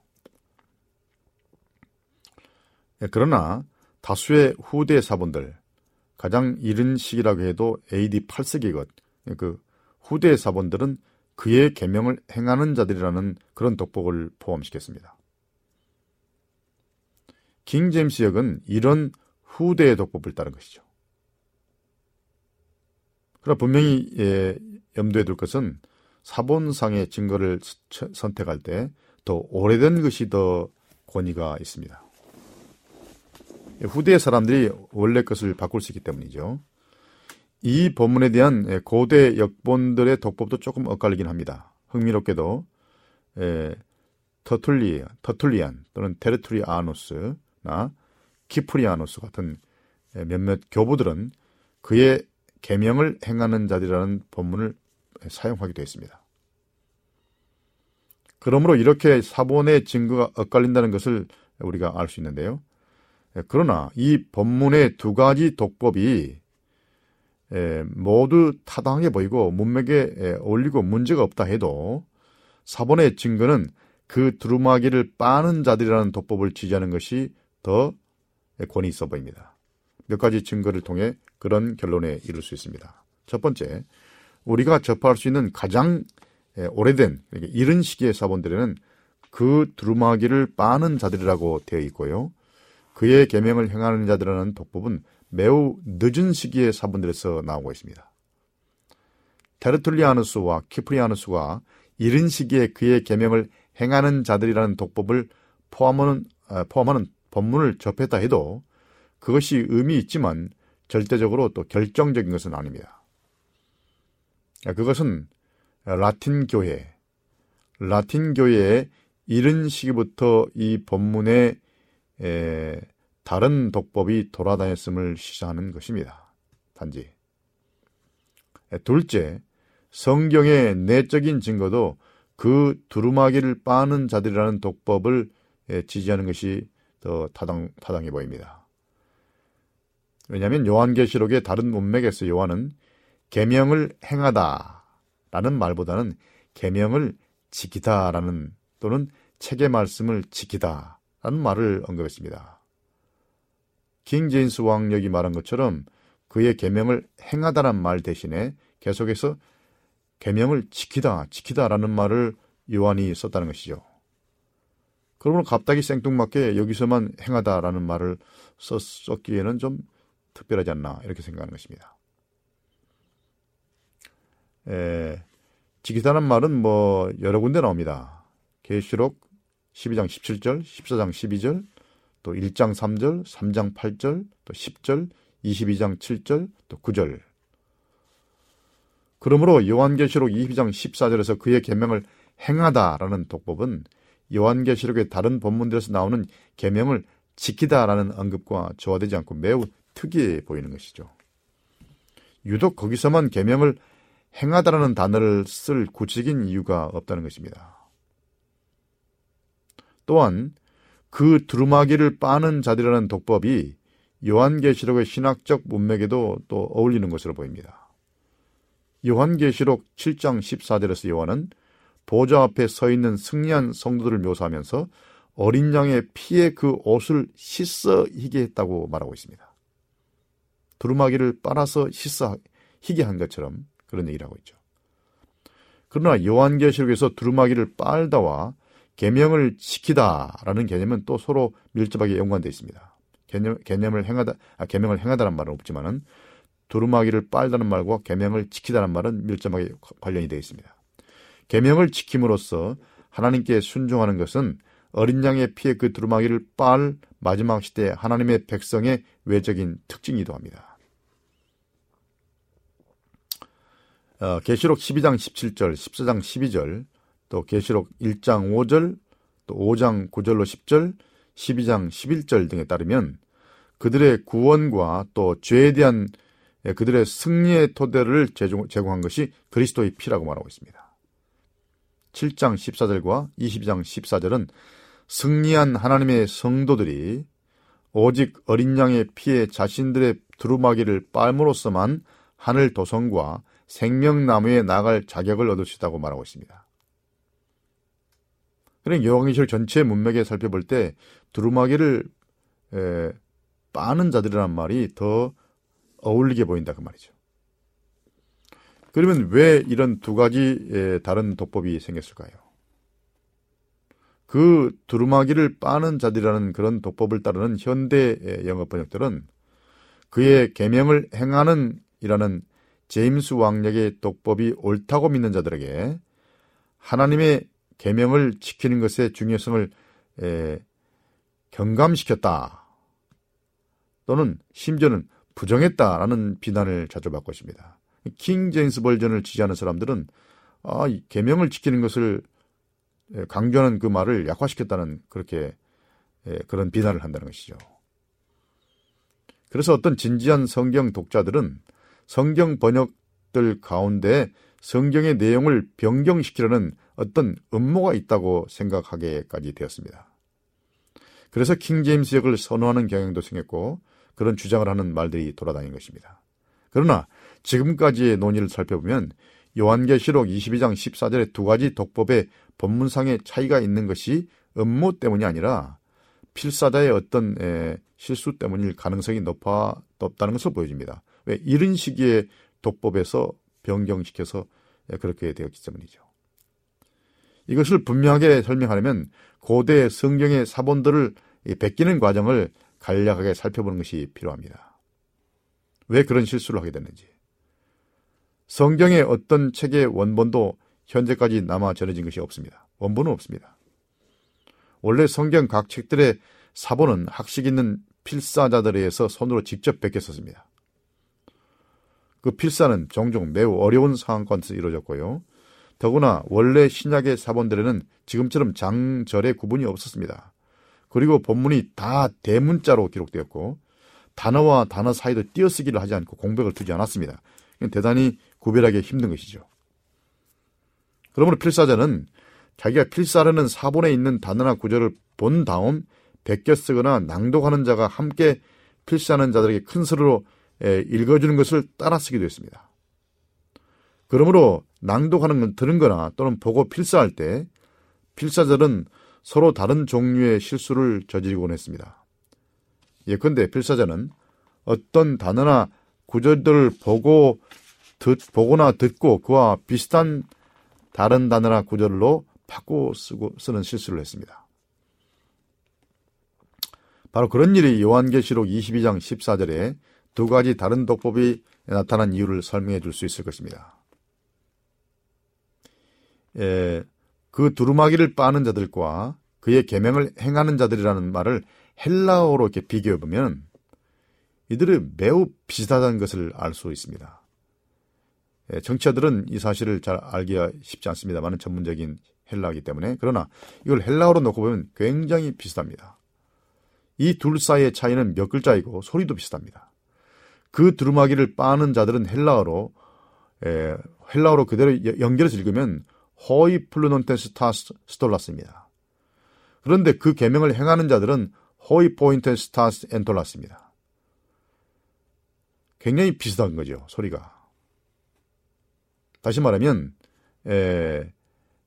그러나 다수의 후대 사본들, 가장 이른 시기라고 해도 AD 8세기 것, 그 후대 사본들은 그의 계명을 행하는 자들이라는 그런 독복을 포함시켰습니다. 킹 제임스 역은 이런 후대의 독법을 따른 것이죠. 그러나 분명히 예, 염두에 둘 것은 사본상의 증거를 선택할 때 더 오래된 것이 더 권위가 있습니다. 후대 사람들이 원래 것을 바꿀 수 있기 때문이죠. 이 본문에 대한 고대 역본들의 독법도 조금 엇갈리긴 합니다. 흥미롭게도 에, 터툴리, 터툴리안 또는 테르투리아노스나 키프리아노스 같은 몇몇 교부들은 그의 계명을 행하는 자들이라는 본문을 사용하기도 했습니다. 그러므로 이렇게 사본의 증거가 엇갈린다는 것을 우리가 알 수 있는데요. 그러나 이 본문의 두 가지 독법이 모두 타당해 보이고 문맥에 어울리고 문제가 없다 해도 사본의 증거는 그 두루마기를 빠는 자들이라는 독법을 지지하는 것이 더 권위 있어 보입니다. 몇 가지 증거를 통해 그런 결론에 이를 수 있습니다. 첫 번째, 우리가 접할 수 있는 가장 오래된 이른 시기의 사본들에는 그 두루마기를 빠는 자들이라고 되어 있고요. 그의 계명을 행하는 자들이라는 독법은 매우 늦은 시기의 사본들에서 나오고 있습니다. 테르툴리아누스와 키프리아누스가 이른 시기에 그의 계명을 행하는 자들이라는 독법을 포함하는, 아, 포함하는 본문을 접했다 해도 그것이 의미 있지만 절대적으로 또 결정적인 것은 아닙니다. 그것은 라틴 교회, 라틴 교회의 이른 시기부터 이 본문의 에, 다른 독법이 돌아다녔음을 시사하는 것입니다. 단지. 둘째, 성경의 내적인 증거도 그 두루마기를 빠는 자들이라는 독법을 지지하는 것이 더 타당, 타당해 보입니다. 왜냐하면 요한계시록의 다른 문맥에서 요한은 계명을 행하다라는 말보다는 계명을 지키다라는 또는 책의 말씀을 지키다 라는 말을 언급했습니다. 킹 제인스 왕력이 말한 것처럼 그의 계명을 행하다란 말 대신에 계속해서 계명을 지키다, 지키다라는 말을 요한이 썼다는 것이죠. 그러므로 갑자기 생뚱맞게 여기서만 행하다라는 말을 썼, 썼기에는 좀 특별하지 않나 이렇게 생각하는 것입니다. 에, 지키다는 말은 뭐 여러 군데 나옵니다. 계시록 12장 17절, 14장 12절, 또 1장 3절, 3장 8절, 또 10절, 22장 7절, 또 9절. 그러므로 요한계시록 22장 14절에서 그의 계명을 행하다라는 독법은 요한계시록의 다른 본문들에서 나오는 계명을 지키다라는 언급과 조화되지 않고 매우 특이해 보이는 것이죠. 유독 거기서만 계명을 행하다라는 단어를 쓸 구체적인 이유가 없다는 것입니다. 또한 그 두루마기를 빠는 자들이라는 독법이 요한계시록의 신학적 문맥에도 또 어울리는 것으로 보입니다. 요한계시록 7장 14절에서 요한은 보좌 앞에 서 있는 승리한 성도들을 묘사하면서 어린 양의 피에 그 옷을 씻어 희게 했다고 말하고 있습니다. 두루마기를 빨아서 씻어 희게 한 것처럼 그런 얘기를 하고 있죠. 그러나 요한계시록에서 두루마기를 빨다와 계명을 지키다라는 개념은 또 서로 밀접하게 연관되어 있습니다. 개념, 개념을 행하다, 아, 계명을 행하다는 말은 없지만은 두루마기를 빨다는 말과 계명을 지키다는 말은 밀접하게 관련이 되어 있습니다. 계명을 지킴으로써 하나님께 순종하는 것은 어린 양의 피에 그 두루마기를 빨 마지막 시대 하나님의 백성의 외적인 특징이기도 합니다. 어, 계시록 12장 17절, 14장 12절, 또 계시록 1장 5절, 또 5장 9절로 10절, 12장 11절 등에 따르면 그들의 구원과 또 죄에 대한 그들의 승리의 토대를 제공한 것이 그리스도의 피라고 말하고 있습니다. 7장 14절과 22장 14절은 승리한 하나님의 성도들이 오직 어린 양의 피에 자신들의 두루마기를 빨므로써만 하늘 도성과 생명나무에 나갈 자격을 있다고 말하고 있습니다. 그러니까 여왕계시록 전체 문맥에 살펴볼 때 두루마기를 에, 빠는 자들이라는 말이 더 어울리게 보인다 그 말이죠. 그러면 왜 이런 두 가지 다른 독법이 생겼을까요? 그 두루마기를 빠는 자들이라는 그런 독법을 따르는 현대 영어 번역들은 그의 계명을 행하는 이라는 제임스 왕력의 독법이 옳다고 믿는 자들에게 하나님의 계명을 지키는 것의 중요성을 에, 경감시켰다. 또는 심지어는 부정했다라는 비난을 자주 받고 있습니다. 킹 제임스 버전을 지지하는 사람들은 아, 계명을 지키는 것을 강조하는 그 말을 약화시켰다는 그렇게 그런 비난을 한다는 것이죠. 그래서 어떤 진지한 성경 독자들은 성경 번역들 가운데 성경의 내용을 변경시키려는 어떤 음모가 있다고 생각하게까지 되었습니다. 그래서 킹제임스 역을 선호하는 경향도 생겼고 그런 주장을 하는 말들이 돌아다닌 것입니다. 그러나 지금까지의 논의를 살펴보면 요한계시록 22장 14절의 두 가지 독법의 법문상의 차이가 있는 것이 음모 때문이 아니라 필사자의 어떤 에, 실수 때문일 가능성이 높아 높다는 것을 보여줍니다. 왜 이런 시기에 독법에서 변경시켜서 그렇게 되었기 때문이죠. 이것을 분명하게 설명하려면 고대 성경의 사본들을 베끼는 과정을 간략하게 살펴보는 것이 필요합니다. 왜 그런 실수를 하게 됐는지. 성경의 어떤 책의 원본도 현재까지 남아 전해진 것이 없습니다. 원본은 없습니다. 원래 성경 각 책들의 사본은 학식 있는 필사자들에 의해서 손으로 직접 베꼈었습니다. 그 필사는 종종 매우 어려운 상황 가운데서 이루어졌고요. 더구나 원래 신약의 사본들에는 지금처럼 장절의 구분이 없었습니다. 그리고 본문이 다 대문자로 기록되었고 단어와 단어 사이도 띄어쓰기를 하지 않고 공백을 두지 않았습니다. 대단히 구별하기 힘든 것이죠. 그러므로 필사자는 자기가 필사라는 사본에 있는 단어나 구절을 본 다음 베껴 쓰거나 낭독하는 자가 함께 필사하는 자들에게 큰 소리로 읽어주는 것을 따라 쓰기도 했습니다. 그러므로 낭독하는 건 들은 거나 또는 보고 필사할 때 필사자들은 서로 다른 종류의 실수를 저지르곤 했습니다. 예컨대 필사자는 어떤 단어나 구절들을 보고 듣, 보거나 듣고 그와 비슷한 다른 단어나 구절로 바꿔 쓰고 쓰는 실수를 했습니다. 바로 그런 일이 요한계시록 22장 14절에 두 가지 다른 독법이 나타난 이유를 설명해 줄 수 있을 것입니다. 에, 그 두루마기를 빠는 자들과 그의 계명을 행하는 자들이라는 말을 헬라어로 이렇게 비교해 보면 이들은 매우 비슷하다는 것을 알 수 있습니다. 청취자들은 이 사실을 잘 알기가 쉽지 않습니다만 전문적인 헬라어이기 때문에 그러나 이걸 헬라어로 놓고 보면 굉장히 비슷합니다. 이 둘 사이의 차이는 몇 글자이고 소리도 비슷합니다. 그 두루마기를 빠는 자들은 헬라어로 에, 헬라어로 그대로 연결해서 읽으면 οἱ πλύνοντες τὰς στολάς입니다. 그런데 그 계명을 행하는 자들은 οἱ ποιοῦντες τὰς ἐντολάς입니다. 굉장히 비슷한 거죠, 소리가. 다시 말하면 에,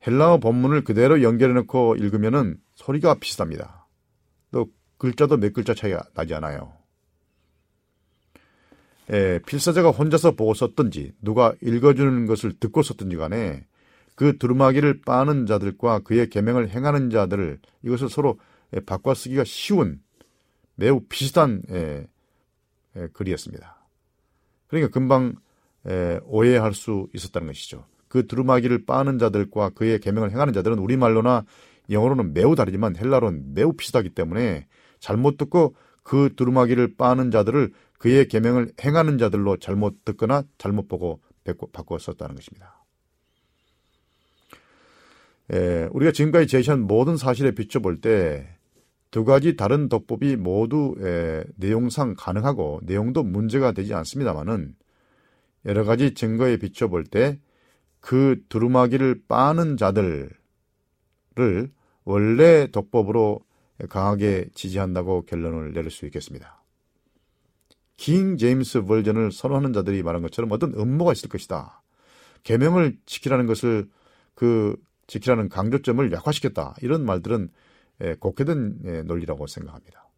헬라어 본문을 그대로 연결해 놓고 읽으면은 소리가 비슷합니다. 또 글자도 몇 글자 차이가 나지 않아요. 에, 필사자가 혼자서 보고 썼든지 누가 읽어주는 것을 듣고 썼든지 간에 그 두루마기를 빠는 자들과 그의 계명을 행하는 자들을 이것을 서로 바꿔 쓰기가 쉬운 매우 비슷한 에, 에, 글이었습니다. 그러니까 금방 에, 오해할 수 있었다는 것이죠. 그 두루마기를 빠는 자들과 그의 계명을 행하는 자들은 우리말로나 영어로는 매우 다르지만 헬라로는 매우 비슷하기 때문에 잘못 듣고 그 두루마기를 빠는 자들을 그의 계명을 행하는 자들로 잘못 듣거나 잘못 보고 바꿔 썼다는 것입니다. 에, 우리가 지금까지 제시한 모든 사실에 비춰볼 때 두 가지 다른 독법이 모두 에, 내용상 가능하고 내용도 문제가 되지 않습니다만은 여러 가지 증거에 비춰볼 때 그 두루마기를 빠는 자들을 원래 독법으로 강하게 지지한다고 결론을 내릴 수 있겠습니다. 킹 제임스 버전을 선호하는 자들이 말한 것처럼 어떤 음모가 있을 것이다. 계명을 지키라는 것을 그 지키라는 강조점을 약화시켰다. 이런 말들은 곡해된 논리라고 생각합니다.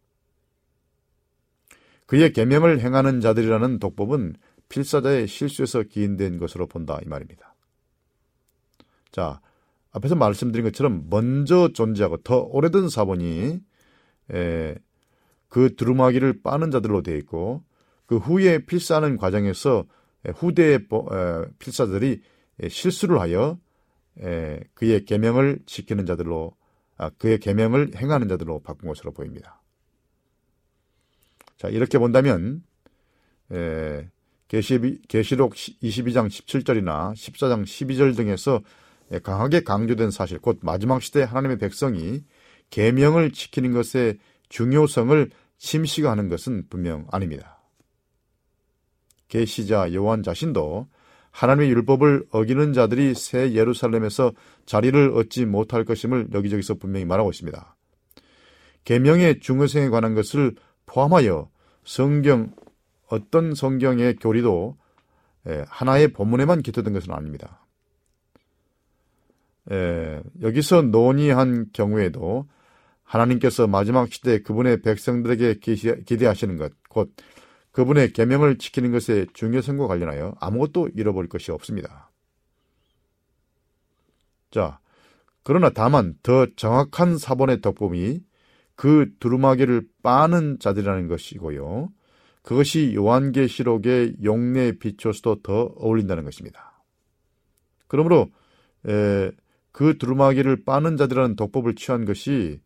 그의 계명을 행하는 자들이라는 독법은 필사자의 실수에서 기인된 것으로 본다 이 말입니다. 자, 앞에서 말씀드린 것처럼 먼저 존재하고 더 오래된 사본이 에, 그 두루마기를 빠는 자들로 되어 있고 그 후에 필사하는 과정에서 후대의 필사들이 실수를 하여 그의 계명을 지키는 자들로 아, 그의 계명을 행하는 자들로 바꾼 것으로 보입니다. 자 이렇게 본다면 계시록 22장 17절이나 14장 12절 등에서 강하게 강조된 사실, 곧 마지막 시대 하나님의 백성이 계명을 지키는 것의 중요성을 침시가 하는 것은 분명 아닙니다. 계시자 요한 자신도 하나님의 율법을 어기는 자들이 새 예루살렘에서 자리를 얻지 못할 것임을 여기저기서 분명히 말하고 있습니다. 계명의 중요성에 관한 것을 포함하여 성경 어떤 성경의 교리도 하나의 본문에만 기초된 것은 아닙니다. 여기서 논의한 경우에도 하나님께서 마지막 시대 그분의 백성들에게 기대하시는 것, 곧 그분의 계명을 지키는 것의 중요성과 관련하여 아무것도 잃어버릴 것이 없습니다. 자, 그러나 다만 더 정확한 사본의 덕범이 그 두루마기를 빠는 자들이라는 것이고요. 그것이 요한계시록의 용례에 비춰서도 더 어울린다는 것입니다. 그러므로 에, 그 두루마기를 빠는 자들이라는 독법을 취한 것이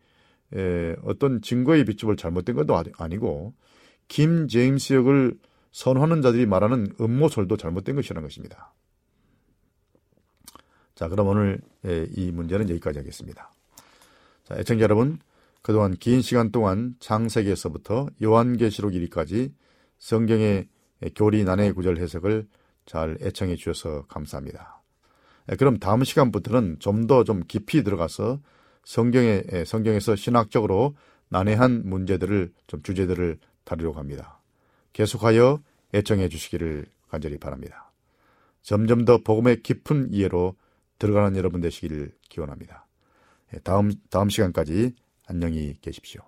에, 어떤 증거의 비추을 잘못된 것도 아니고 김 제임스 역을 선호하는 자들이 말하는 음모설도 잘못된 것이라는 것입니다. 자, 그럼 오늘 이 문제는 여기까지 하겠습니다. 자, 애청자 여러분, 그동안 긴 시간 동안 창세기에서부터 요한계시록 1위까지 성경의 교리 난해 구절 해석을 잘 애청해 주셔서 감사합니다. 그럼 다음 시간부터는 좀 더좀 좀 깊이 들어가서 성경에 성경에서 신학적으로 난해한 문제들을 좀 주제들을 다루려고 합니다. 계속하여 애청해 주시기를 간절히 바랍니다. 점점 더 복음의 깊은 이해로 들어가는 여러분 되시기를 기원합니다. 다음 다음 시간까지 안녕히 계십시오.